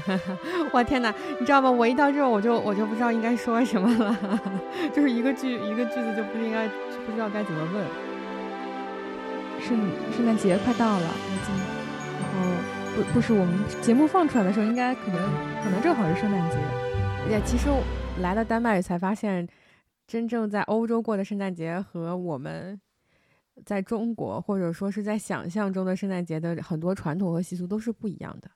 我天哪，你知道吗？我一到这，我就我就不知道应该说什么了，就是一个句一个句子就不应该不知道该怎么问。圣圣诞节快到了，然后不不是我们节目放出来的时候，应该可能可能正好是圣诞节。也其实来了丹麦才发现，真正在欧洲过的圣诞节和我们。在中国，或者说是在想象中的圣诞节的很多传统和习俗都是不一样的。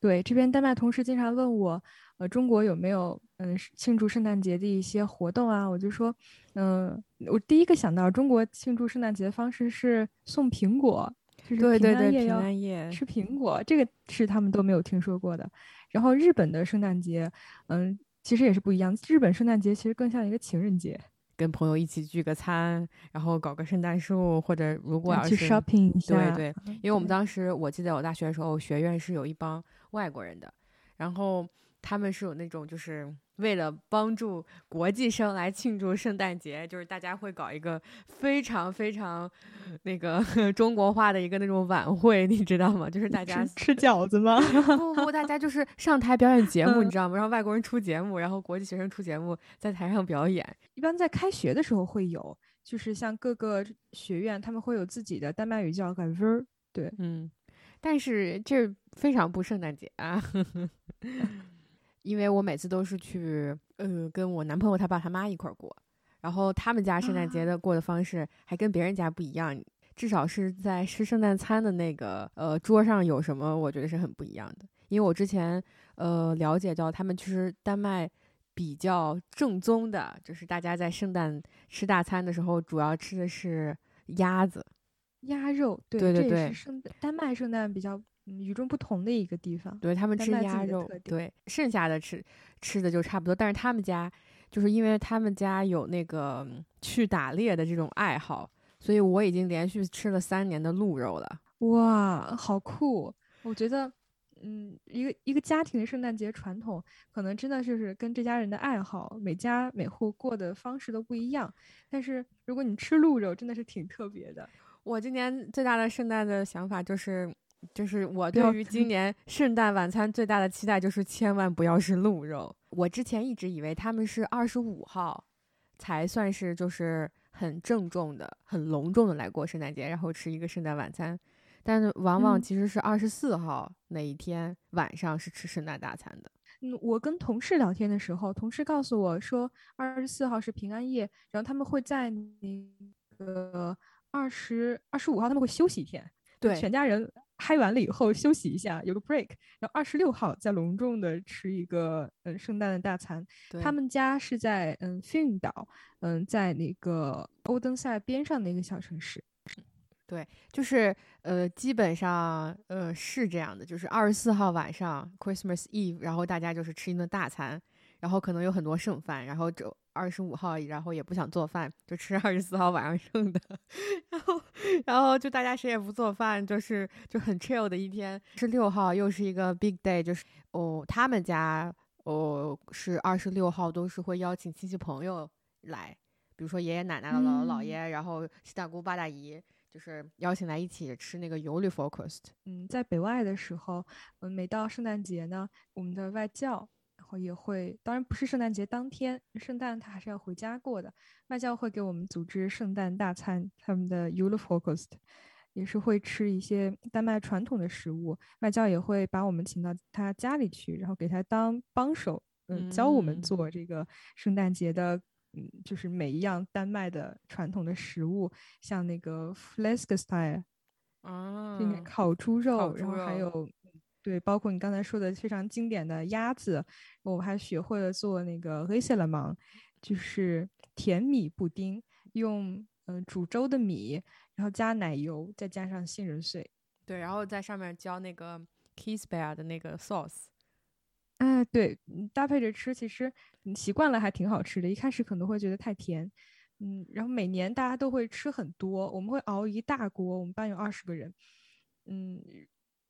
对，这边丹麦同事经常问我，呃，中国有没有嗯庆祝圣诞节的一些活动啊？我就说，嗯，我第一个想到中国庆祝圣诞节的方式是送苹果，就是平安夜要吃苹果，这个是他们都没有听说过的。然后日本的圣诞节，嗯，其实也是不一样。日本圣诞节其实更像一个情人节。跟朋友一起聚个餐，然后搞个圣诞树，或者如果要是去 shopping 一下，对对，因为我们当时我记得我大学的时候，学院是有一帮外国人的，然后。他们是有那种，就是为了帮助国际生来庆祝圣诞节，就是大家会搞一个非常非常那个 中国化的一个那种晚会，你知道吗？就是大家吃饺子吗？不不，大家就是上台表演节目，你知道吗？让外国人出节目，然后国际学生出节目，在台上表演。一般在开学的时候会有，就是像各个学院，他们会有自己的丹麦语叫 g a v e r 对，嗯，但是这非常不圣诞节啊。因为我每次都是去，呃，跟我男朋友他爸他妈一块儿过，然后他们家圣诞节的过的方式还跟别人家不一样，至少是在吃圣诞餐的那个，呃，桌上有什么，我觉得是很不一样的。因为我之前，呃，了解到他们其实丹麦比较正宗的，就是大家在圣诞吃大餐的时候，主要吃的是鸭子、鸭肉，对对对，圣丹麦圣诞比较。与众不同的一个地方，对他们吃鸭肉，对剩下的吃吃的就差不多。但是他们家就是因为他们家有那个去打猎的这种爱好，所以我已经连续吃了三年的鹿肉了。哇，好酷！我觉得，嗯，一个一个家庭的圣诞节传统，可能真的就是跟这家人的爱好，每家每户过的方式都不一样。但是如果你吃鹿肉，真的是挺特别的。我今年最大的圣诞的想法就是。就是我对于今年圣诞晚餐最大的期待就是千万不要是鹿肉。我之前一直以为他们是二十五号才算是就是很郑重的、很隆重的来过圣诞节，然后吃一个圣诞晚餐。但是往往其实是二十四号那一天晚上是吃圣诞大餐的。嗯，我跟同事聊天的时候，同事告诉我说二十四号是平安夜，然后他们会在那个二十二十五号他们会休息一天，对，全家人。嗨完了以后休息一下，有个 break，然后二十六号再隆重的吃一个嗯圣诞的大餐。他们家是在嗯费运岛，嗯在那个欧登塞边上的一个小城市。对，就是呃基本上呃是这样的，就是二十四号晚上 Christmas Eve，然后大家就是吃一顿大餐，然后可能有很多剩饭，然后就。二十五号，然后也不想做饭，就吃二十四号晚上剩的，然后，然后就大家谁也不做饭，就是就很 chill 的一天。十六号又是一个 big day，就是哦，他们家哦是二十六号都是会邀请亲戚朋友来，比如说爷爷奶奶、姥姥姥爷，然后七大姑八大姨，就是邀请来一起吃那个油里 focused。嗯，在北外的时候，嗯，每到圣诞节呢，我们的外教。也会，当然不是圣诞节当天，圣诞他还是要回家过的。外教会给我们组织圣诞大餐，他们的 u l f o c u s t 也是会吃一些丹麦传统的食物。外教也会把我们请到他家里去，然后给他当帮手，嗯，教我们做这个圣诞节的，嗯，就是每一样丹麦的传统的食物，像那个 f l e s k s t y l e 啊，烤猪肉，然后还有。对，包括你刚才说的非常经典的鸭子，我还学会了做那个 r i s e l m a n 就是甜米布丁，用嗯煮粥的米，然后加奶油，再加上杏仁碎，对，然后在上面浇那个 Kissbear 的那个 sauce，哎，对，搭配着吃，其实你习惯了还挺好吃的。一开始可能会觉得太甜，嗯，然后每年大家都会吃很多，我们会熬一大锅，我们班有二十个人，嗯。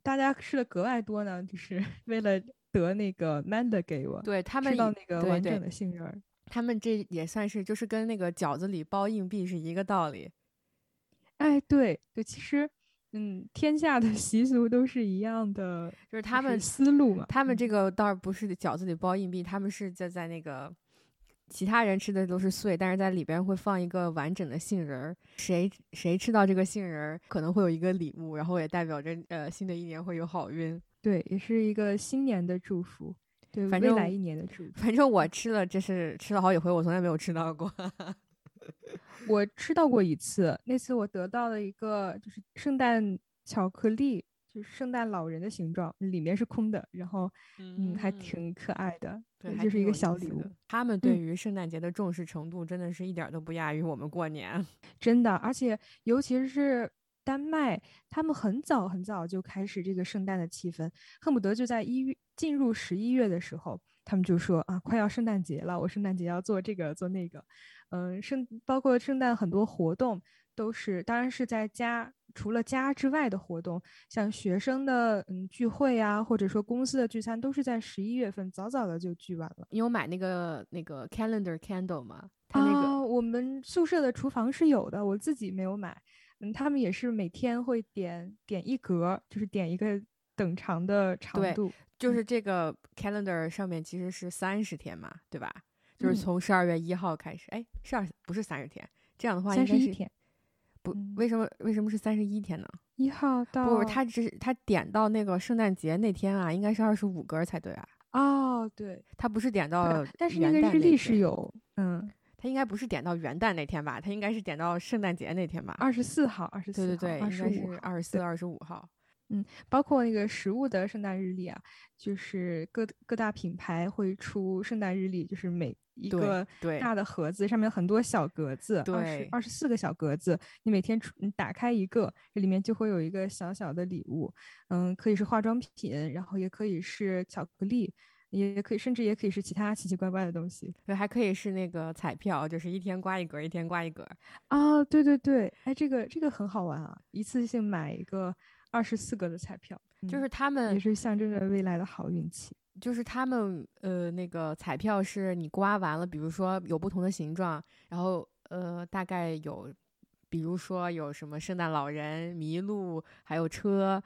大家吃的格外多呢，就是 为了得那个 Manda 给我，对他们吃到那个完整的杏仁儿。他们这也算是就是跟那个饺子里包硬币是一个道理。哎，对对，其实嗯，天下的 习俗都是一样的，就是他们思路嘛。他们这个倒不是饺子里包硬币，他们是在在那个其他人吃的都是碎，但是在里边会放一个完整的杏仁儿。谁谁吃到这个杏仁儿，可能会有一个礼物，然后也代表着呃新的一年会有好运。对，也是一个新年的祝福。对，反正未来一年的祝福。反正我吃了，这是吃了好几回，我从来没有吃到过。我吃到过一次，那次我得到了一个就是圣诞巧克力，就是圣诞老人的形状，里面是空的，然后嗯还挺可爱的，对，就是一个小礼物。他们对于圣诞节的重视程度真的是一点都不亚于我们过年，真的，而且尤其是丹麦，他们很早很早就开始这个圣诞的气氛，恨不得就在一月进入十一月的时候，他们就说啊，快要圣诞节了，我圣诞节要做这个做那个。嗯，圣包括圣诞很多活动都是，当然是在家，除了家之外的活动，像学生的嗯聚会啊，或者说公司的聚餐，都是在十一月份早早的就聚完了。你有买那个那个 calendar candle 吗？它那个我们宿舍的厨房是有的，我自己没有买。嗯，他们也是每天会点点一格，就是点一个等长的长度。就是这个 calendar 上面其实是三十天嘛，对吧？就是从十二月一号开始，哎，十二不是三十天，这样的话应该是天，不，为什么为什么是三十一天呢？一号到不，他只是他点到那个圣诞节那天啊，应该是二十五根才对啊。哦，对，他不是点到，但是那个日历是有，嗯，他应该不是点到元旦那天吧？他应该是点到圣诞节那天吧？二十四号，二十四，对对对，应该是二十四、二十五号。嗯，包括那个食物的圣诞日历啊，就是各各大品牌会出圣诞日历，就是每一个大的盒子上面很多小格子，二十二十四个小格子，你每天你打开一个，这里面就会有一个小小的礼物，嗯，可以是化妆品，然后也可以是巧克力，也可以甚至也可以是其他奇奇怪怪的东西，对，还可以是那个彩票，就是一天刮一格，一天刮一格。啊，对对对，哎，这个这个很好玩啊，一次性买一个。二十四个的彩票，就是他们也是象征着未来的好运气。就是他们呃，那个彩票是你刮完了，比如说有不同的形状，然后呃，大概有，比如说有什么圣诞老人、麋鹿，还有车，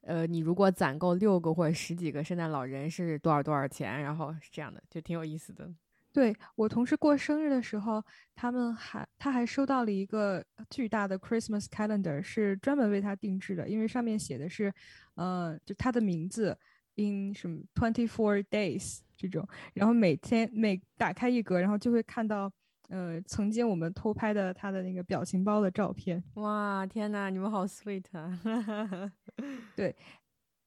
呃，你如果攒够六个或者十几个圣诞老人是多少多少钱，然后是这样的，就挺有意思的。对我同事过生日的时候，他们还他还收到了一个巨大的 Christmas calendar，是专门为他定制的，因为上面写的是，呃，就他的名字 in 什么 twenty four days 这种，然后每天每打开一格，然后就会看到，呃，曾经我们偷拍的他的那个表情包的照片。哇，天哪，你们好 sweet！啊 对，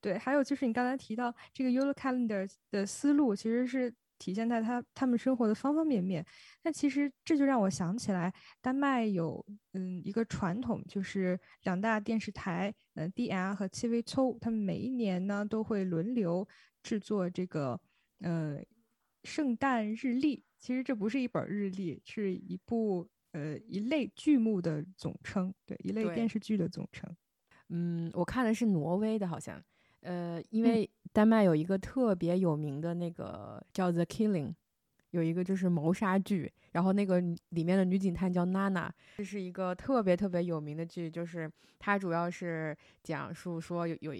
对，还有就是你刚才提到这个 Yule calendar 的思路，其实是。体现在他他们生活的方方面面，那其实这就让我想起来，丹麦有嗯一个传统，就是两大电视台，嗯 DR 和 TV 抽，他们每一年呢都会轮流制作这个呃圣诞日历。其实这不是一本日历，是一部呃一类剧目的总称，对一类电视剧的总称。嗯，我看的是挪威的，好像。呃，因为丹麦有一个特别有名的那个叫《The Killing》，有一个就是谋杀剧，然后那个里面的女警探叫娜娜，这是一个特别特别有名的剧，就是它主要是讲述说有有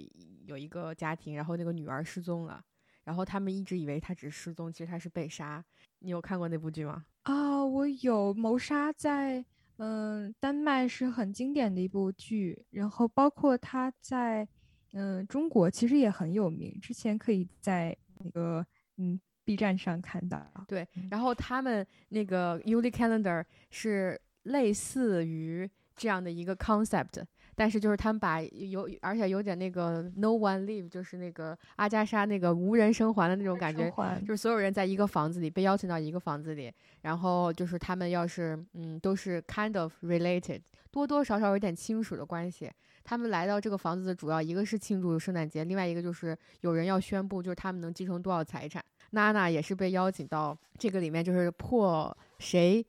有一个家庭，然后那个女儿失踪了，然后他们一直以为她只是失踪，其实她是被杀。你有看过那部剧吗？啊，我有。谋杀在嗯丹麦是很经典的一部剧，然后包括它在。嗯，中国其实也很有名，之前可以在那个嗯 B 站上看到。对，然后他们那个 Uli Calendar 是类似于这样的一个 concept，但是就是他们把有而且有点那个 No One Live，就是那个阿加莎那个无人生还的那种感觉，就是所有人在一个房子里被邀请到一个房子里，然后就是他们要是嗯都是 kind of related，多多少少有点亲属的关系。他们来到这个房子的主要一个是庆祝圣诞节，另外一个就是有人要宣布，就是他们能继承多少财产。娜娜也是被邀请到这个里面，就是破谁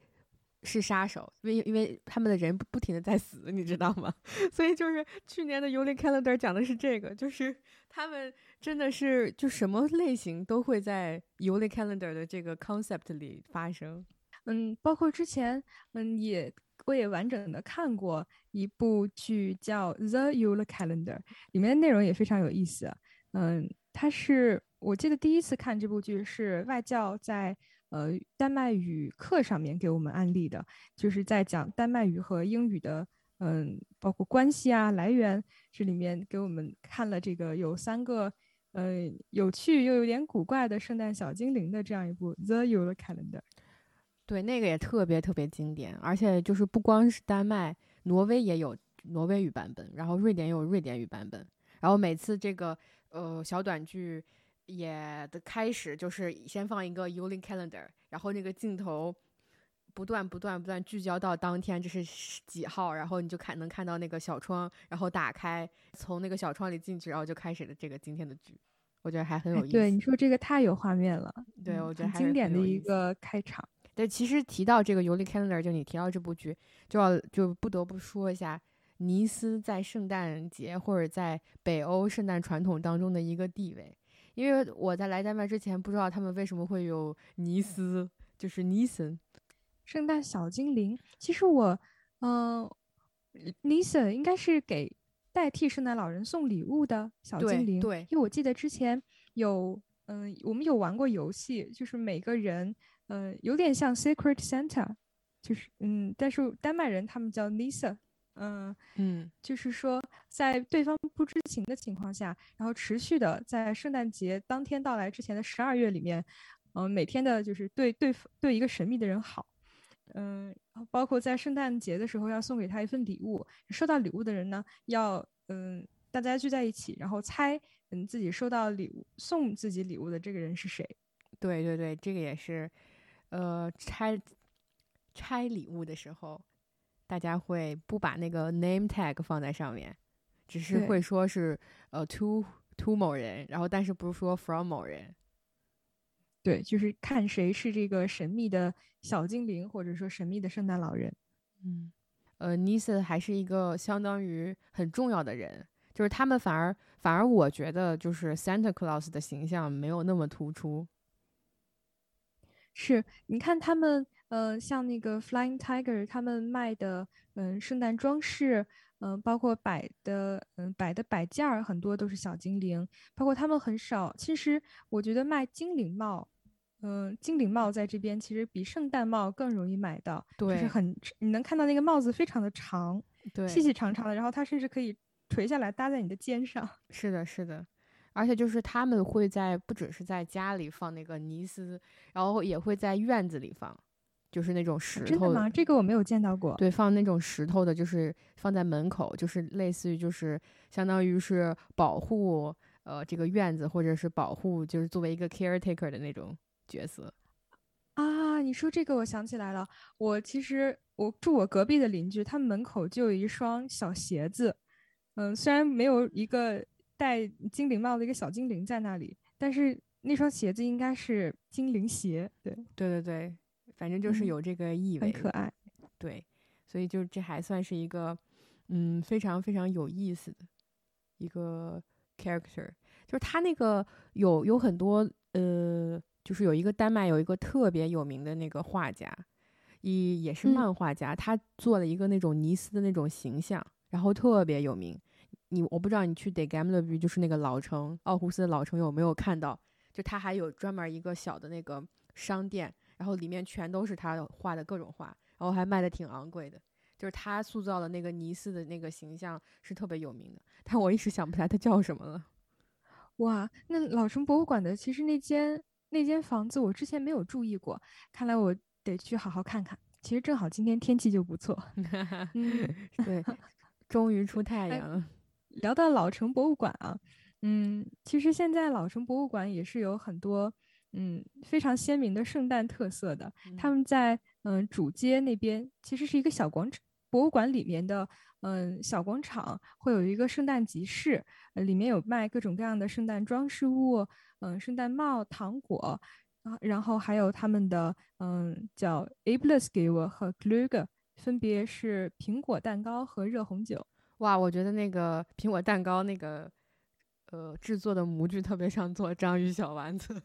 是杀手，因为因为他们的人不停的在死，你知道吗？所以就是去年的《尤里 Calendar》讲的是这个，就是他们真的是就什么类型都会在《尤里 Calendar》的这个 concept 里发生。嗯，包括之前嗯也。我也完整的看过一部剧叫《The Yule Calendar》，里面的内容也非常有意思。嗯，它是我记得第一次看这部剧是外教在呃丹麦语课上面给我们案例的，就是在讲丹麦语和英语的嗯包括关系啊来源，这里面给我们看了这个有三个呃有趣又有点古怪的圣诞小精灵的这样一部《The Yule Calendar》。对，那个也特别特别经典，而且就是不光是丹麦，挪威也有挪威语版本，然后瑞典有瑞典语版本，然后每次这个呃小短剧也的开始就是先放一个 Yule Calendar，然后那个镜头不断不断不断聚焦到当天这是几号，然后你就看能看到那个小窗，然后打开从那个小窗里进去，然后就开始了这个今天的剧，我觉得还很有意思。对，你说这个太有画面了，对我觉得还经典的一个开场。对，其实提到这个《尤利 Calendar》，就你提到这部剧，就要就不得不说一下尼斯在圣诞节或者在北欧圣诞传统当中的一个地位。因为我在来丹麦之前不知道他们为什么会有尼斯，就是尼森，圣诞小精灵。其实我，嗯，尼森应该是给代替圣诞老人送礼物的小精灵。对，因为我记得之前有，嗯，我们有玩过游戏，就是每个人。嗯，有点像 Secret Santa，就是嗯，但是丹麦人他们叫 Lisa，嗯嗯，就是说在对方不知情的情况下，然后持续的在圣诞节当天到来之前的十二月里面，嗯，每天的就是对对对一个神秘的人好，嗯，包括在圣诞节的时候要送给他一份礼物，收到礼物的人呢要嗯大家聚在一起，然后猜嗯自己收到礼物送自己礼物的这个人是谁。对对对，这个也是。呃，拆拆礼物的时候，大家会不把那个 name tag 放在上面，只是会说是呃 to to 某人，然后但是不是说 from 某人。对，就是看谁是这个神秘的小精灵，或者说神秘的圣诞老人。嗯，呃 n i s 还是一个相当于很重要的人，就是他们反而反而我觉得就是 Santa Claus 的形象没有那么突出。是，你看他们，呃，像那个 Flying Tiger，他们卖的，嗯，圣诞装饰，嗯，包括摆的，嗯，摆的摆件儿，很多都是小精灵。包括他们很少，其实我觉得卖精灵帽，嗯，精灵帽在这边其实比圣诞帽更容易买到，就是很，你能看到那个帽子非常的长，对，细细长长的，然后它甚至可以垂下来搭在你的肩上。是的，是的。而且就是他们会在不只是在家里放那个尼斯，然后也会在院子里放，就是那种石头。真的吗？这个我没有见到过。对，放那种石头的，就是放在门口，就是类似于就是相当于是保护呃这个院子，或者是保护就是作为一个 caretaker 的那种角色。啊，你说这个我想起来了，我其实我住我隔壁的邻居，他们门口就有一双小鞋子，嗯，虽然没有一个。戴精灵帽的一个小精灵在那里，但是那双鞋子应该是精灵鞋。对，对对对，反正就是有这个意味，很可爱。对，所以就这还算是一个，嗯，非常非常有意思的一个 character。就是他那个有有很多，呃，就是有一个丹麦有一个特别有名的那个画家，也也是漫画家，他做了一个那种尼斯的那种形象，然后特别有名。你我不知道你去 De Gamleby 就是那个老城奥胡斯的老城有没有看到？就他还有专门一个小的那个商店，然后里面全都是他画的各种画，然后还卖的挺昂贵的。就是他塑造的那个尼斯的那个形象是特别有名的，但我一时想不起来他叫什么了。哇，那老城博物馆的其实那间那间房子我之前没有注意过，看来我得去好好看看。其实正好今天天气就不错，对，终于出太阳了。聊到老城博物馆啊，嗯，其实现在老城博物馆也是有很多嗯非常鲜明的圣诞特色的。他们在嗯主街那边其实是一个小广场，博物馆里面的嗯小广场会有一个圣诞集市，里面有卖各种各样的圣诞装饰物，嗯，圣诞帽、糖果啊，然后还有他们的嗯叫 a b l e s g i v e r 和 k l u g e r 分别是苹果蛋糕和热红酒。哇，我觉得那个苹果蛋糕那个，呃，制作的模具特别像做章鱼小丸子。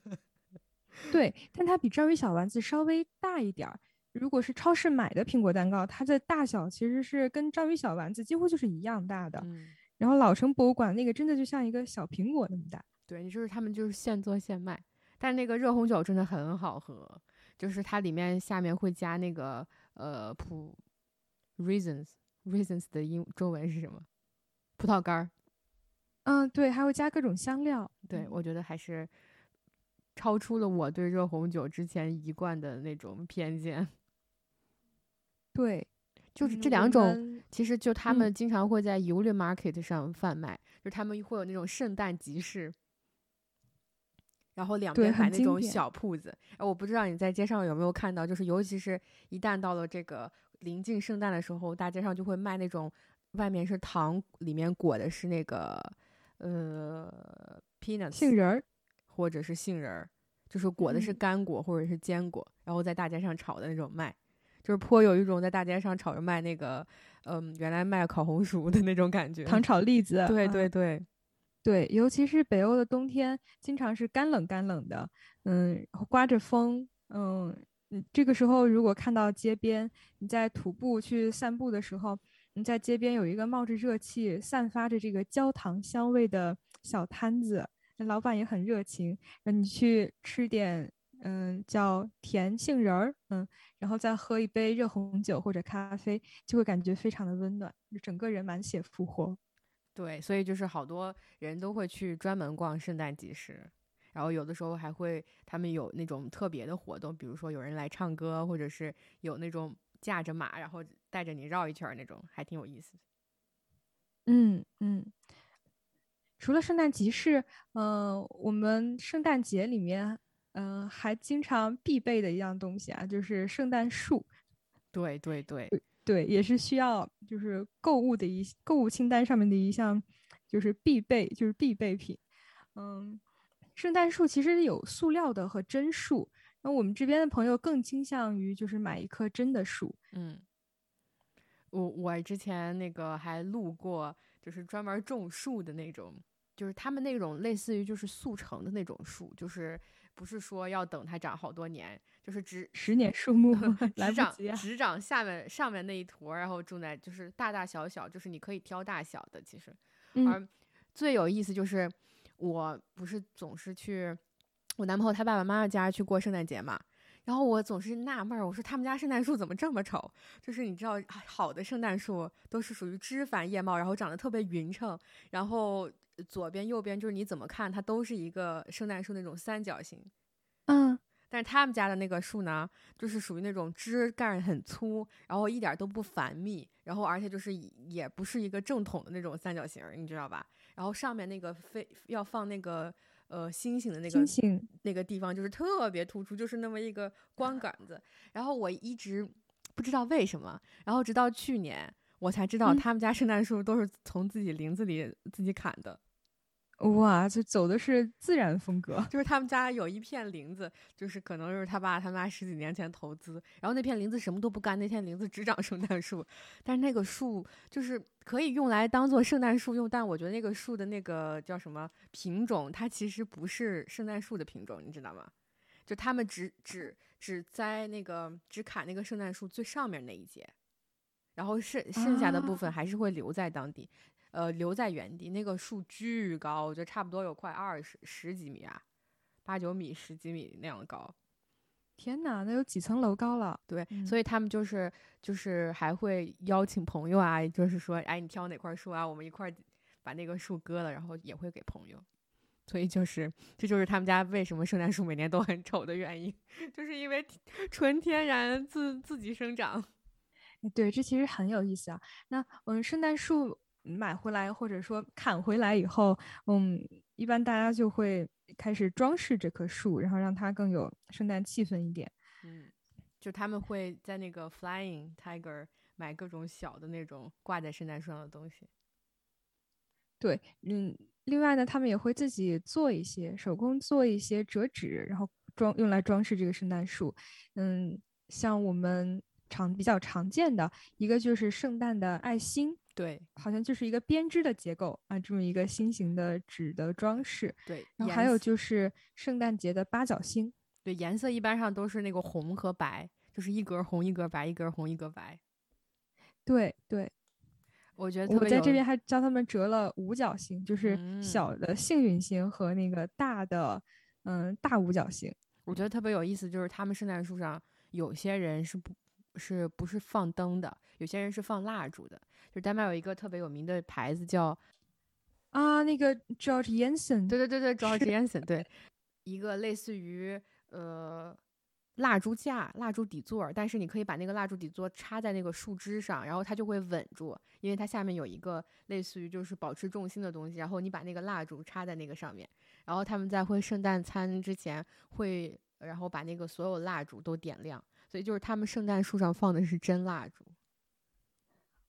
对，但它比章鱼小丸子稍微大一点儿。如果是超市买的苹果蛋糕，它的大小其实是跟章鱼小丸子几乎就是一样大的。嗯，然后老城博物馆那个真的就像一个小苹果那么大。对，就是他们就是现做现卖，但那个热红酒真的很好喝，就是它里面下面会加那个呃葡 raisins raisins 的英中文是什么？葡萄干儿。嗯，对，还会加各种香料。对，我觉得还是超出了我对热红酒之前一贯的那种偏见。对，就是嗯这两种，其实就他嗯们经常会在 l i Market 上贩卖，就他们会有那种圣诞集市，然后两边摆那种小铺子。哎，我不知道你在街上有没有看到，就是尤其是一旦到了这个临近圣诞的时候，大街上就会卖那种外面是糖，里面裹的是那个呃 peanuts 杏仁儿。或者是杏仁儿，就是裹的是嗯。干果或者是坚果，然后在大街上炒的那种卖，就是颇有一种在大街上炒着卖那个，嗯，原来卖烤红薯的那种感觉。糖炒栗子，对嗯。对。对，对，尤其是北欧的冬天，经常是干冷干冷的，嗯，刮着风，嗯嗯，这个时候如果看到街边你在徒步去散步的时候，你在街边有一个冒着热气、散发着这个焦糖香味的小摊子，那老板也很热情，让你去吃点，嗯，叫甜杏仁儿，嗯，然后再喝一杯热红酒或者咖啡，就会感觉非常的温暖，就整个人满血复活。对，所以就是好多人都会去专门逛圣诞集市，然后有的时候还会他们有那种特别的活动，比如说有人来唱歌，或者是有那种驾着马，然后带着你绕一圈那种，还挺有意思的。嗯嗯，除了圣诞集市，嗯、我们圣诞节里面，嗯、还经常必备的一样东西啊，就是圣诞树。对对对，对，也是需要就是购物的一购物清单上面的一项，就是必备，就是必备品。嗯，圣诞树其实有塑料的和真树，那我们这边的朋友更倾向于就是买一棵真的树。嗯，我我之前那个还路过，就是专门种树的那种，就是他们那种类似于就是速成的那种树，就是不是说要等它长好多年，就是只十年树木 来只长不及啊！只长下面上面那一坨，然后种在就是大大小小，就是你可以挑大小的，其实。嗯而最有意思就是，我不是总是去我男朋友他爸爸妈妈家去过圣诞节嘛，然后我总是纳闷儿，我说他们家圣诞树怎么这么丑？就是你知道，好的圣诞树都是属于枝繁叶茂，然后长得特别匀称，然后左边右边就是你怎么看它都是一个圣诞树那种三角形。嗯，但是他们家的那个树呢，就是属于那种枝干很粗，然后一点儿都不繁密，然后而且就是也不是一个正统的那种三角形，你知道吧？然后上面那个非要放那个呃星星的那个星星那个地方就是特别突出，就是那么一个光 杆子。然后我一直不知道为什么，然后直到去年我才知道嗯他们家圣诞树都是从自己林子里自己砍的。哇，就走的是自然风格。就是他们家有一片林子，就是可能就是他爸他妈十几年前投资，然后那片林子什么都不干，那片林子只长圣诞树，但是那个树就是可以用来当做圣诞树用，但我觉得那个树的那个叫什么品种，它其实不是圣诞树的品种，你知道吗？就他们只只只栽那个只砍那个圣诞树最上面那一节，然后剩剩下的部分啊还是会留在当地。呃，留在原地，那个树巨高，我觉得差不多有快二十十几米啊，八九米、十几米那样高。天哪，那有几层楼高了？对，嗯所以他们就是就是还会邀请朋友啊，就是说，哎，你挑哪块树啊，我们一块儿把那个树割了，然后也会给朋友。所以就是，这就是他们家为什么圣诞树每年都很丑的原因，就是因为纯天然自自己生长。对，这其实很有意思啊。那嗯，圣诞树买回来或者说砍回来以后，嗯，一般大家就会开始装饰这棵树，然后让它更有圣诞气氛一点。嗯，就他们会在那个 Flying Tiger 买各种小的那种挂在圣诞树上的东西。对，嗯，另外呢，他们也会自己做一些手工做一些折纸，然后装用来装饰这个圣诞树。嗯，像我们常比较常见的一个就是圣诞的爱心，对好像就是一个编织的结构啊，这么一个新型的纸的装饰。对，然后还有就是圣诞节的八角星，对颜色一般上都是那个红和白，就是一格红一格白，一格红一格白。对对，我觉得我在这边还教他们折了五角星，就是嗯小的幸运星和那个大的嗯大五角星。我觉得特别有意思，就是他们圣诞树上有些人是不是不是放灯的，有些人是放蜡烛的。就是丹麦有一个特别有名的牌子叫，啊，那个 George Jensen，对对对对，George Jensen，对，一个类似于呃蜡烛架、蜡烛底座儿，但是你可以把那个蜡烛底座插在那个树枝上，然后它就会稳住，因为它下面有一个类似于就是保持重心的东西，然后你把那个蜡烛插在那个上面，然后他们在会圣诞餐之前会，然后把那个所有蜡烛都点亮，所以就是他们圣诞树上放的是真蜡烛。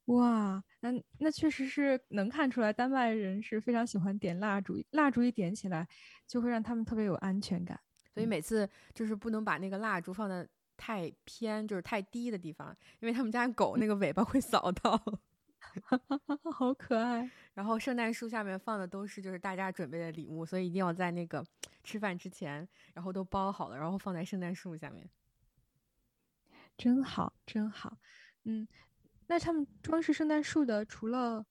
哇，那那确实是能看出来，丹麦人是非常喜欢点蜡烛，蜡烛一点起来，就会让他们特别有安全感。所以嗯每次就是不能把那个蜡烛放在太偏，就是太低的地方，因为他们家狗那个尾巴会扫到。好可爱。然后圣诞树下面放的都是就是大家准备的礼物，所以一定要在那个吃饭之前，然后都包好了，然后放在圣诞树下面。真好，真好。嗯，那他们装饰圣诞树的，除了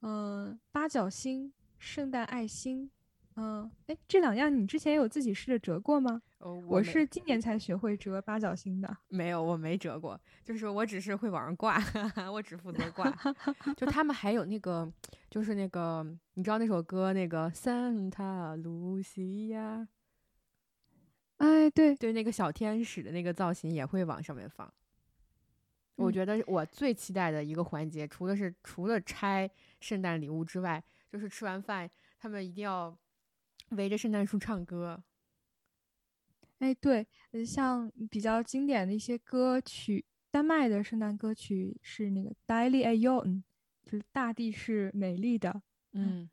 嗯、呃八角星、圣诞爱心，嗯、哎，这两样你之前有自己试着折过吗？哦，我没是今年才学会折八角星的。没有，我没折过，就是我只是会往上挂，我只负责挂。就他们还有那个，就是那个，你知道那首歌那个桑塔露西亚，哎，对，对，那个小天使的那个造型也会往上面放。我嗯觉得我最期待的一个环节，除了是除了拆圣诞礼物之外，就是吃完饭他们一定要围着圣诞树唱歌。哎，对，呃，像比较经典的一些歌曲，丹麦的圣诞歌曲是那个《Daily a y o n 就是大地是美丽的。嗯，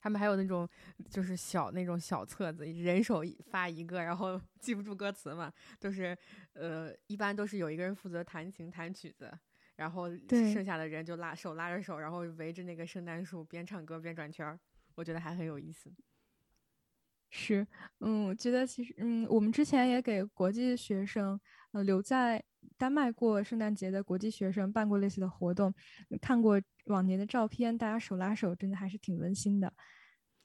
他们还有那种就是小那种小册子，人手一发一个，然后 记不住歌词嘛，就是呃，一般都是有一个人负责弹琴弹曲子，然后剩下的人就拉手拉着手，然后围着那个圣诞树边唱歌边转圈儿，我觉得还很有意思。是，嗯，我觉得其实，嗯，我们之前也给国际学生，呃，留在丹麦过圣诞节的国际学生办过类似的活动，看过往年的照片，大家手拉手，真的还是挺温馨的。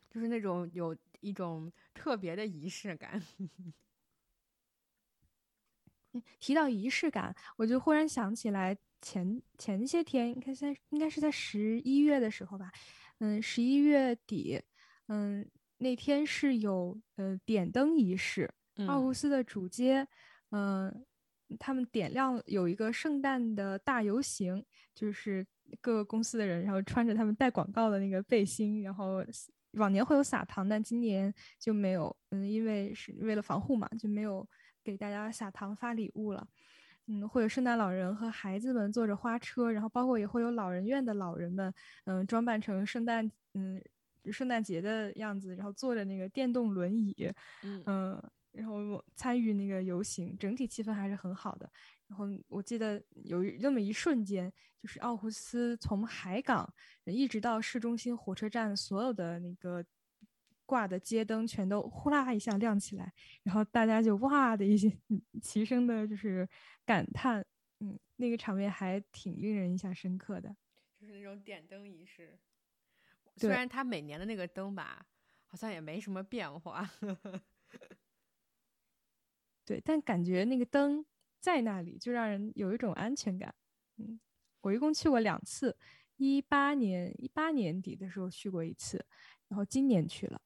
就是那种有一种特别的仪式感。提到仪式感，我就忽然想起来前前些天，应该在应该是在十一月的时候吧，嗯，十一月底，嗯，那天是有呃点灯仪式，奥嗯胡斯的主街，嗯、他们点亮有一个圣诞的大游行，就是各个公司的人，然后穿着他们带广告的那个背心，然后往年会有撒糖，但今年就没有，嗯，因为是为了防护嘛，就没有给大家撒糖发礼物了。嗯，会有圣诞老人和孩子们坐着花车，然后包括也会有老人院的老人们，嗯，装扮成圣诞，嗯，圣诞节的样子，然后坐着那个电动轮椅，嗯嗯，然后参与那个游行，整体气氛还是很好的。然后我记得有那么一瞬间，就是奥胡斯从海港一直到市中心火车站，所有的那个挂的街灯全都呼啦一下亮起来，然后大家就哇的一些 齐声的，就是感叹，嗯，那个场面还挺令人印象深刻的。就是那种点灯仪式。虽然它每年的那个灯吧，好像也没什么变化。对，但感觉那个灯在那里，就让人有一种安全感。嗯，我一共去过两次，一八年一八年底的时候去过一次，然后今年去了。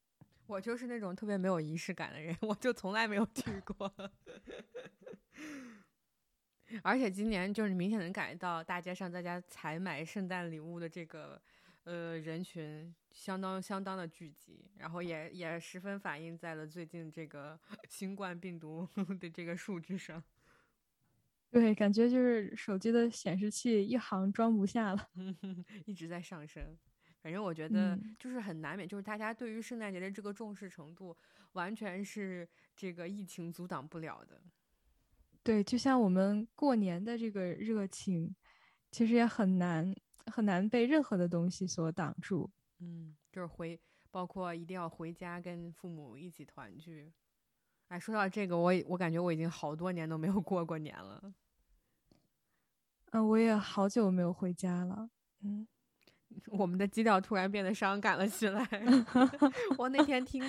我就是那种特别没有仪式感的人，我就从来没有去过。而且今年就是明显能感觉到大街上大家采买圣诞礼物的这个呃人群相当相当的聚集，然后也也十分反映在了最近这个 新冠病毒 的这个数据上。对，感觉就是手机的显示器一行装不下了。一直在上升。反正我觉得嗯就是很难免，就是大家对于圣诞节的这个重视程度，完全是这个疫情阻挡不了的。对，就像我们过年的这个热情，其实也很难很难被任何的东西所挡住。嗯，就是回，包括一定要回家跟父母一起团聚，哎，说到这个，我我感觉我已经好多年都没有过过年了。嗯，我也好久没有回家了。嗯，我们的基调突然变得伤感了起来。我那天听，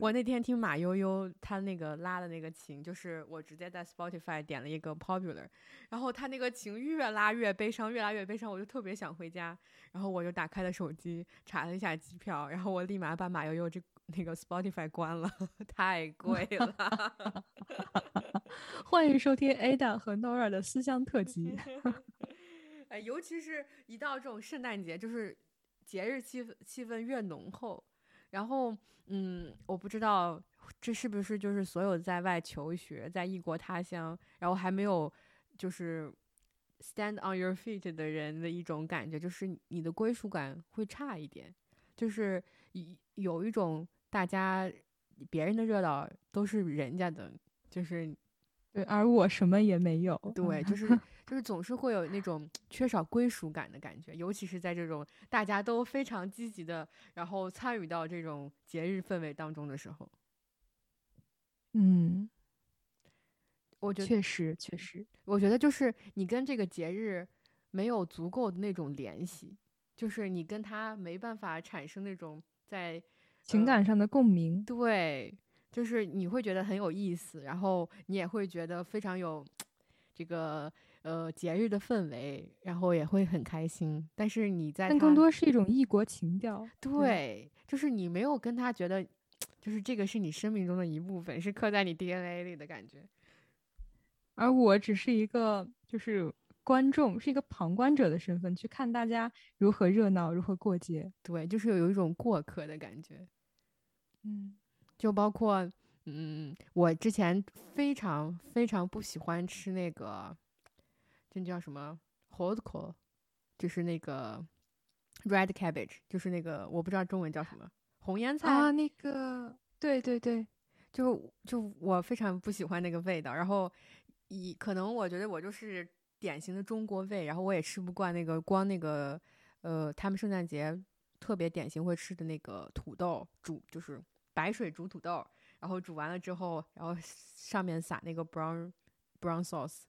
我那天听马悠悠他那个拉的那个琴，就是我直接在 Spotify 点了一个 Popular，然后他那个琴越拉越悲伤，越拉越悲伤，我就特别想回家。然后我就打开了手机，查了一下机票，然后我立马把马悠悠这。那个 Spotify 关了，太贵了。欢迎收听 Ada 和 Nora 的思乡特辑。哎，尤其是一到这种圣诞节，就是节日气氛气氛越浓厚。然后，嗯，我不知道这是不是就是所有在外求学、在异国他乡，然后还没有就是 stand on your feet 的人的一种感觉，就是你的归属感会差一点，就是有有一种。大家别人的热闹都是人家的，就是对，而我什么也没有。对，就是 就是总是会有那种缺少归属感的感觉，尤其是在这种大家都非常积极的，然后参与到这种节日氛围当中的时候。嗯，我觉得确实确实，我觉得就是你跟这个节日没有足够的那种联系，就是你跟他没办法产生那种在。情感上的共鸣，对，就是你会觉得很有意思，然后你也会觉得非常有 这个呃节日的氛围，然后也会很开心。但是你在，但更多是一种异国情调。对，就是你没有跟他觉得，就是这个是你生命中的一部分，是刻在你 DNA 里的感觉。而我只是一个就是观众，是一个旁观者的身份去看大家如何热闹，如何过节。对，就是有一种过客的感觉。嗯，就包括，嗯，我之前非常非常不喜欢吃那个，这叫什么 h o t c o 就是那个 red cabbage，就是那个我不知道中文叫什么红腌菜啊，那个，对对对，就就我非常不喜欢那个味道，然后以可能我觉得我就是典型的中国胃，然后我也吃不惯那个光那个，呃，他们圣诞节特别典型会吃的那个土豆煮，就是。白水煮土豆，然后煮完了之后，然后上面撒那个 brown brown sauce，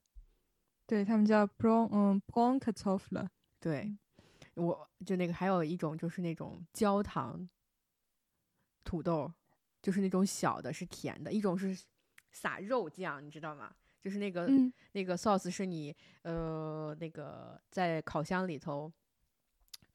对他们叫 brown 嗯 brown k a t o f l 对，我就那个还有一种就是那种焦糖土豆，就是那种小的是甜的，一种是撒肉酱，你知道吗？就是那个那个 sauce 是你呃那个在烤箱里头。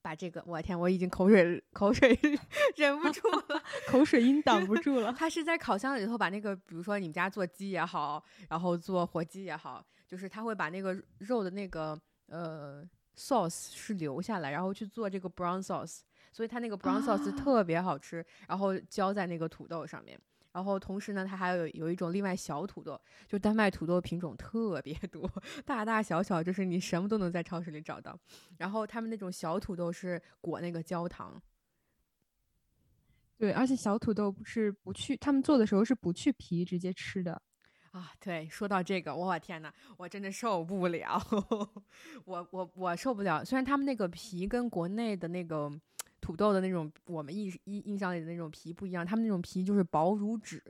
把这个，我天，我已经口水口水 忍不住了，口水音挡不住了。他是在烤箱里头把那个，比如说你们家做鸡也好，然后做火鸡也好，就是他会把那个肉的那个呃 sauce 是留下来，然后去做这个 brown sauce，所以它那个 brown sauce 特别好吃，然后浇在那个土豆上面。然后同时呢，它还有有一种另外小土豆，就丹麦土豆品种特别多，大大小小，就是你什么都能在超市里找到。然后他们那种小土豆是裹那个焦糖，对，而且小土豆不是不去，他们做的时候是不去皮直接吃的啊。对，说到这个，我天呐，我真的受不了，我我我受不了。虽然他们那个皮跟国内的那个。土豆的那种，我们印印印象里的那种皮不一样，他们那种皮就是薄如纸，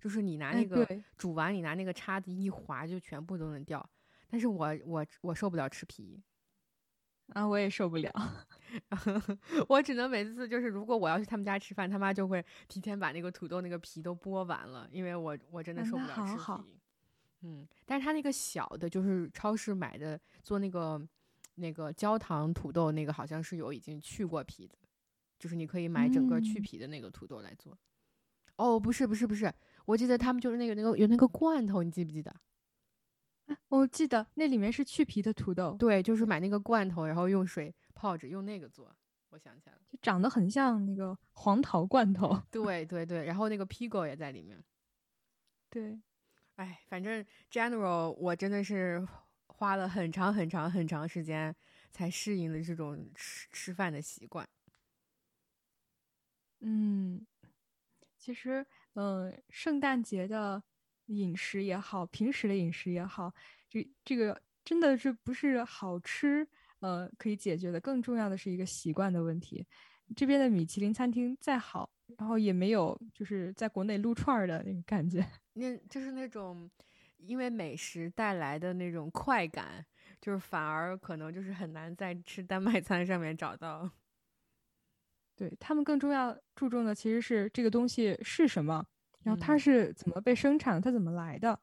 就是你拿那个煮完，你拿那个叉子一划，就全部都能掉。但是我我我受不了吃皮，啊，我也受不了，我只能每次就是，如果我要去他们家吃饭，他妈就会提前把那个土豆那个皮都剥完了，因为我我真的受不了吃皮。嗯，但是他那个小的，就是超市买的做那个那个焦糖土豆那个，好像是有已经去过皮的。就是你可以买整个去皮的那个土豆来做，哦，不是不是不是，我记得他们就是那个那个有那个罐头，你记不记得？我记得那里面是去皮的土豆，对，就是买那个罐头，然后用水泡着，用那个做。我想起来了，就长得很像那个黄桃罐头。对对对，然后那个 Pigo 也在里面。对，哎，反正 General 我真的是花了很长很长很长时间才适应了这种吃吃饭的习惯。嗯，其实，嗯，圣诞节的饮食也好，平时的饮食也好，这这个真的是不是好吃，呃，可以解决的。更重要的是一个习惯的问题。这边的米其林餐厅再好，然后也没有就是在国内撸串儿的那个感觉。那就是那种因为美食带来的那种快感，就是反而可能就是很难在吃丹麦餐上面找到。对他们更重要注重的其实是这个东西是什么，然后它嗯是怎么被生产的，它怎么来的。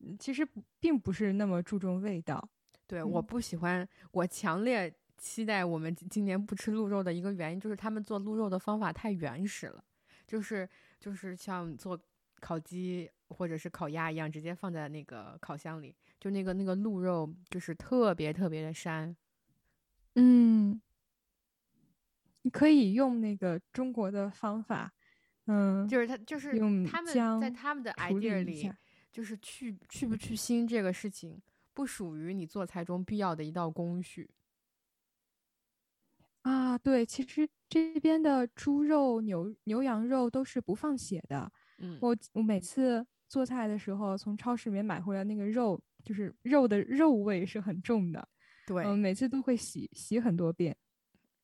嗯其实并不是那么注重味道。对，我嗯不喜欢，我强烈期待我们今今年不吃鹿肉的一个原因，就是他们做鹿肉的方法太原始了，就是就是像做烤鸡或者是烤鸭一样，直接放在那个烤箱里，就那个那个鹿肉就是特别特别的膻。嗯，你可以用那个中国的方法，嗯，就是他就是用他们在他们的 idea 里，就是去去不去腥这个事情，不属于你做菜中必要的一道工序。啊，对，其实这边的猪肉、牛牛羊肉都是不放血的。嗯，我我每次做菜的时候，从超市里面买回来那个肉，就是肉的肉味是很重的。对，嗯，每次都会洗洗很多遍。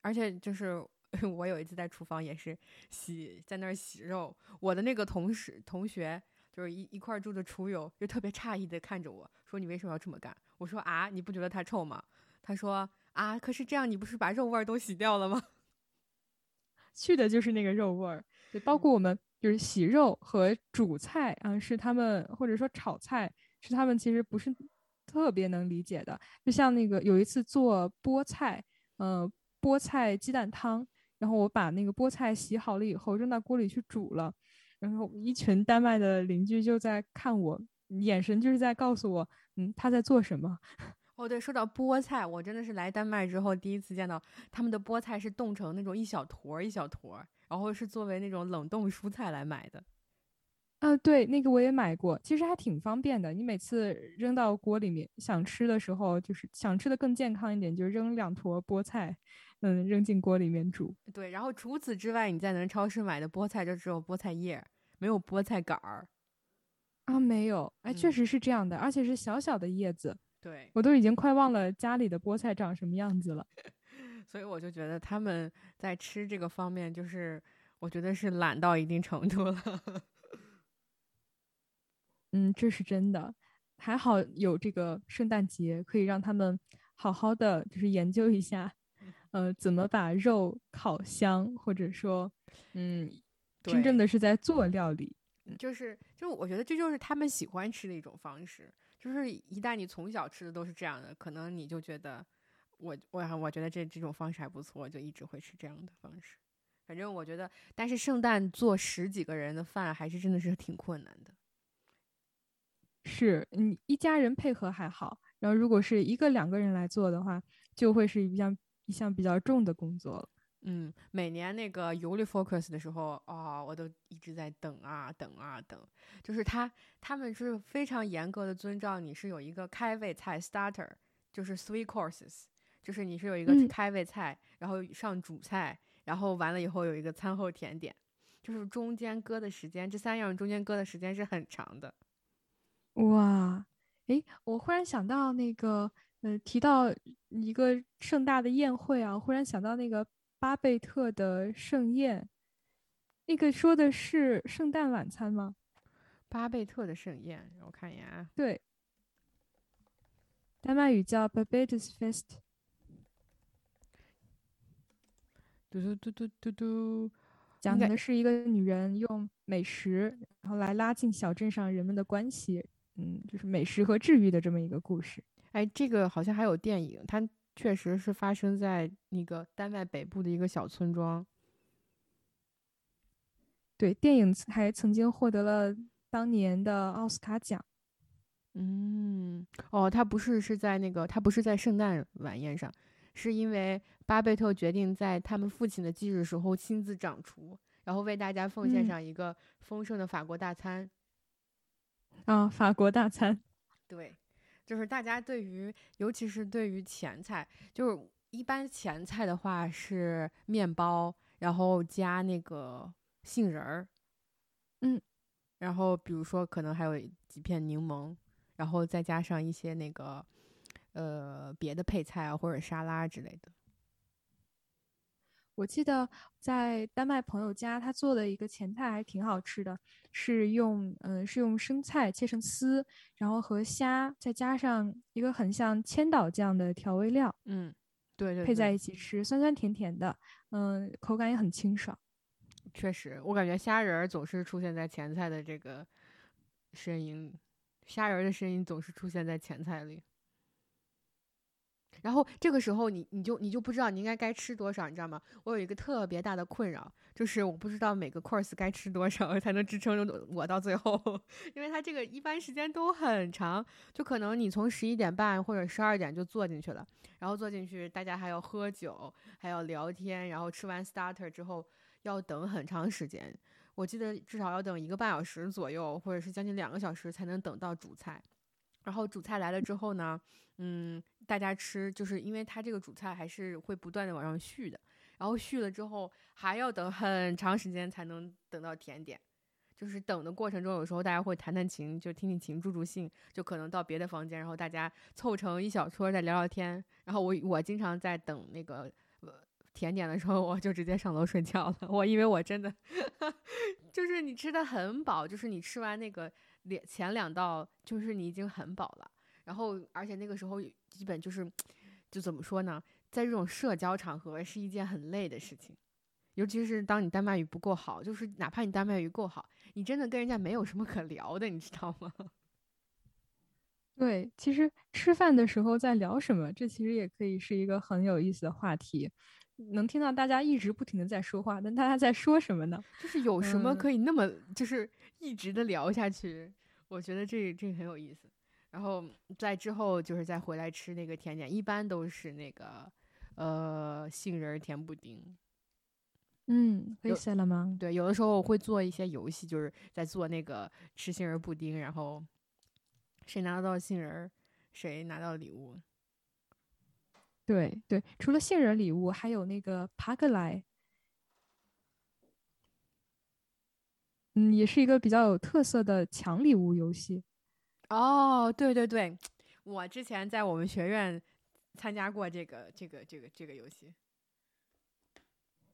而且就是 我有一次在厨房也是洗，在那儿洗肉，我的那个同事同学就是一一块儿住的厨友，就特别诧异的看着我说：“你为什么要这么干？”我说：“啊，你不觉得它臭吗？”他说：“啊，可是这样你不是把肉味儿都洗掉了吗 去的就是那个肉味儿。对，包括我们就是洗肉和煮菜啊，是他们或者说炒菜，是他们其实不是特别能理解的。就像那个有一次做菠菜，呃，菠菜鸡蛋汤，然后我把那个菠菜洗好了以后扔到锅里去煮了，然后一群丹麦的邻居就在看我，眼神就是在告诉我，嗯，他在做什么。”哦，对，说到菠菜，我真的是来丹麦之后第一次见到他们的菠菜是冻成那种一小坨一小坨，然后是作为那种冷冻蔬菜来买的。啊，对，那个我也买过，其实还挺方便的。你每次扔到锅里面，想吃的时候，就是想吃的更健康一点，就扔两坨菠菜，嗯，扔进锅里面煮。对，然后除此之外，你在能超市买的菠菜就只有菠菜叶，没有菠菜杆儿。啊，没有，哎，确嗯实是这样的，而且是小小的叶子，对，我都已经快忘了家里的菠菜长什么样子了。所以我就觉得他们在吃这个方面，就是我觉得是懒到一定程度了。嗯，这是真的，还好有这个圣诞节，可以让他们好好的就是研究一下，呃，怎么把肉烤香，或者说，嗯，真正的是在做料理。就是，就我觉得这就是他们喜欢吃的一种方式。就是一旦你从小吃的都是这样的，可能你就觉得我我我觉得这这种方式还不错，就一直会吃这样的方式。反正我觉得，但是圣诞做十几个人的饭还是真的是挺困难的。是你一家人配合还好，然后如果是一个两个人来做的话，就会是一项一项比较重的工作了。嗯，每年那个游历 focus 的时候，哦，我都一直在等啊等啊等，就是他他们是非常严格的遵照你是有一个开胃菜 starter，就是 three courses，就是你是有一个嗯开胃菜，然后上主菜，然后完了以后有一个餐后甜点，就是中间搁的时间，这三样中间搁的时间是很长的。哇，诶，我忽然想到那个，呃，提到一个盛大的宴会啊，忽然想到那个巴贝特的盛宴，那个说的是圣诞晚餐吗？巴贝特的盛宴，让我看一眼啊，对，丹麦语叫 Barbetes Fest。嘟嘟嘟嘟嘟嘟，讲的是一个女人用美食，然后来拉近小镇上人们的关系，嗯，就是美食和治愈的这么一个故事。哎，这个好像还有电影，它确实是发生在那个丹麦北部的一个小村庄。对，电影还曾经获得了当年的奥斯卡奖。嗯，哦，他不是是在那个，他不是在圣诞晚宴上，是因为巴贝特决定在他们父亲的忌日时候亲自掌厨，然后为大家奉献嗯上一个丰盛的法国大餐。啊，法国大餐。对，就是大家对于，尤其是对于前菜，就是一般前菜的话是面包，然后加那个杏仁儿，嗯，然后比如说可能还有几片柠檬，然后再加上一些那个呃别的配菜啊或者沙拉之类的。我记得在丹麦朋友家，他做的一个前菜还挺好吃的，是用嗯是用生菜切成丝，然后和虾再加上一个很像千岛酱的调味料，嗯，对对，配在一起吃，酸酸甜甜的，嗯，口感也很清爽。确实，我感觉虾仁儿总是出现在前菜的这个身影，虾仁儿的身影总是出现在前菜里。然后这个时候，你你就你就不知道你应该该吃多少，你知道吗？我有一个特别大的困扰，就是我不知道每个 course 该吃多少才能支撑着我到最后，因为它这个一般时间都很长，就可能你从十一点半或者十二点就坐进去了，然后坐进去，大家还要喝酒，还要聊天，然后吃完 starter 之后要等很长时间，我记得至少要等一个半小时左右，或者是将近两个小时才能等到主菜。然后主菜来了之后呢，嗯，大家吃，就是因为它这个主菜还是会不断的往上续的，然后续了之后还要等很长时间才能等到甜点，就是等的过程中有时候大家会弹弹琴，就听听琴助助兴，就可能到别的房间，然后大家凑成一小撮再聊聊天。然后我我经常在等那个甜点的时候，我就直接上楼睡觉了。我因为我真的 就是你吃的很饱，就是你吃完那个。两前两道就是你已经很饱了，然后而且那个时候基本就是，就怎么说呢，在这种社交场合是一件很累的事情，尤其是当你丹麦语不够好，就是哪怕你丹麦语够好，你真的跟人家没有什么可聊的，你知道吗？对，其实吃饭的时候在聊什么，这其实也可以是一个很有意思的话题，能听到大家一直不停的在说话，但大家在说什么呢？就是有什么可以那么就是一直的聊下去？我觉得这这很有意思，然后在之后就是再回来吃那个甜点，一般都是那个呃杏仁甜布丁。嗯，可以塞了吗？对，有的时候我会做一些游戏，就是在做那个吃杏仁布丁，然后谁拿到杏仁，谁拿到礼物。对对，除了杏仁礼物，还有那个爬格莱。嗯，也是一个比较有特色的抢礼物游戏。哦，对对对，我之前在我们学院参加过这个这个这个这个游戏。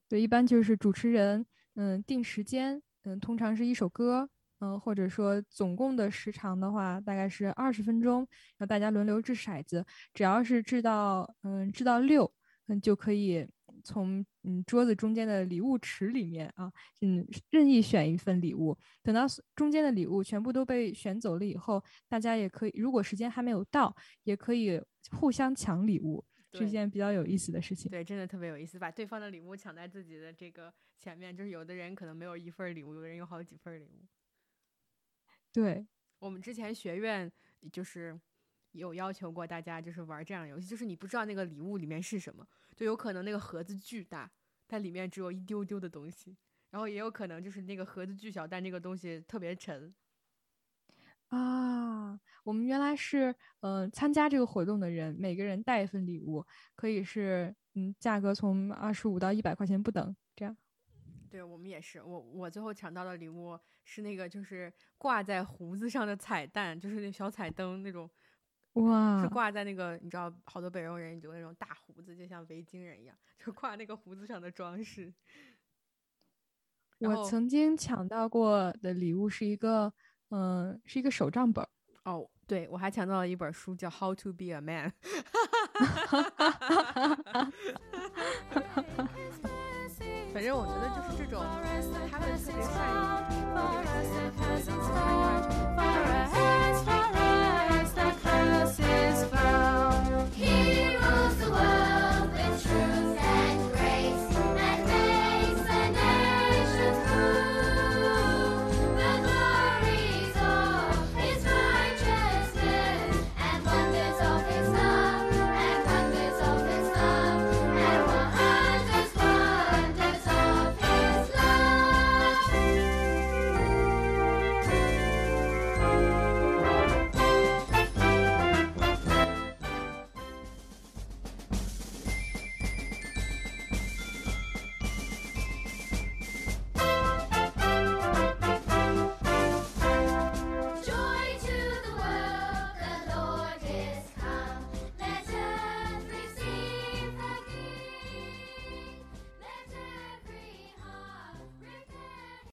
对，一般就是主持人，嗯，定时间，嗯，通常是一首歌，嗯，或者说总共的时长的话，大概是二十分钟，然后大家轮流掷骰子，只要是掷到，嗯，掷到六，嗯，就可以。从嗯桌子中间的礼物池里面啊，嗯任意选一份礼物，等到中间的礼物全部都被选走了以后，大家也可以，如果时间还没有到，也可以互相抢礼物，是一件比较有意思的事情。对，真的特别有意思，把对方的礼物抢在自己的这个前面，就是有的人可能没有一份礼物，有的人有好几份礼物。对我们之前学院就是。有要求过大家就是玩这样的游戏，就是你不知道那个礼物里面是什么，就有可能那个盒子巨大，它里面只有一丢丢的东西，然后也有可能就是那个盒子巨小，但那个东西特别沉。啊，我们原来是嗯参加这个活动的人，每个人带一份礼物，可以是嗯价格从二十五到一百块钱不等，这样。对我们也是，我我最后抢到的礼物是那个就是挂在胡子上的彩蛋，就是那小彩灯那种。哇，是挂在那个你知道，好多北欧人就那种大胡子，就像维京人一样，就挂那个胡子上的装饰。我曾经抢到过的礼物是一个，嗯、是一个手账本。哦，对，我还抢到了一本书，叫《How to Be a Man》。反正我觉得就是这种，他们特别善意。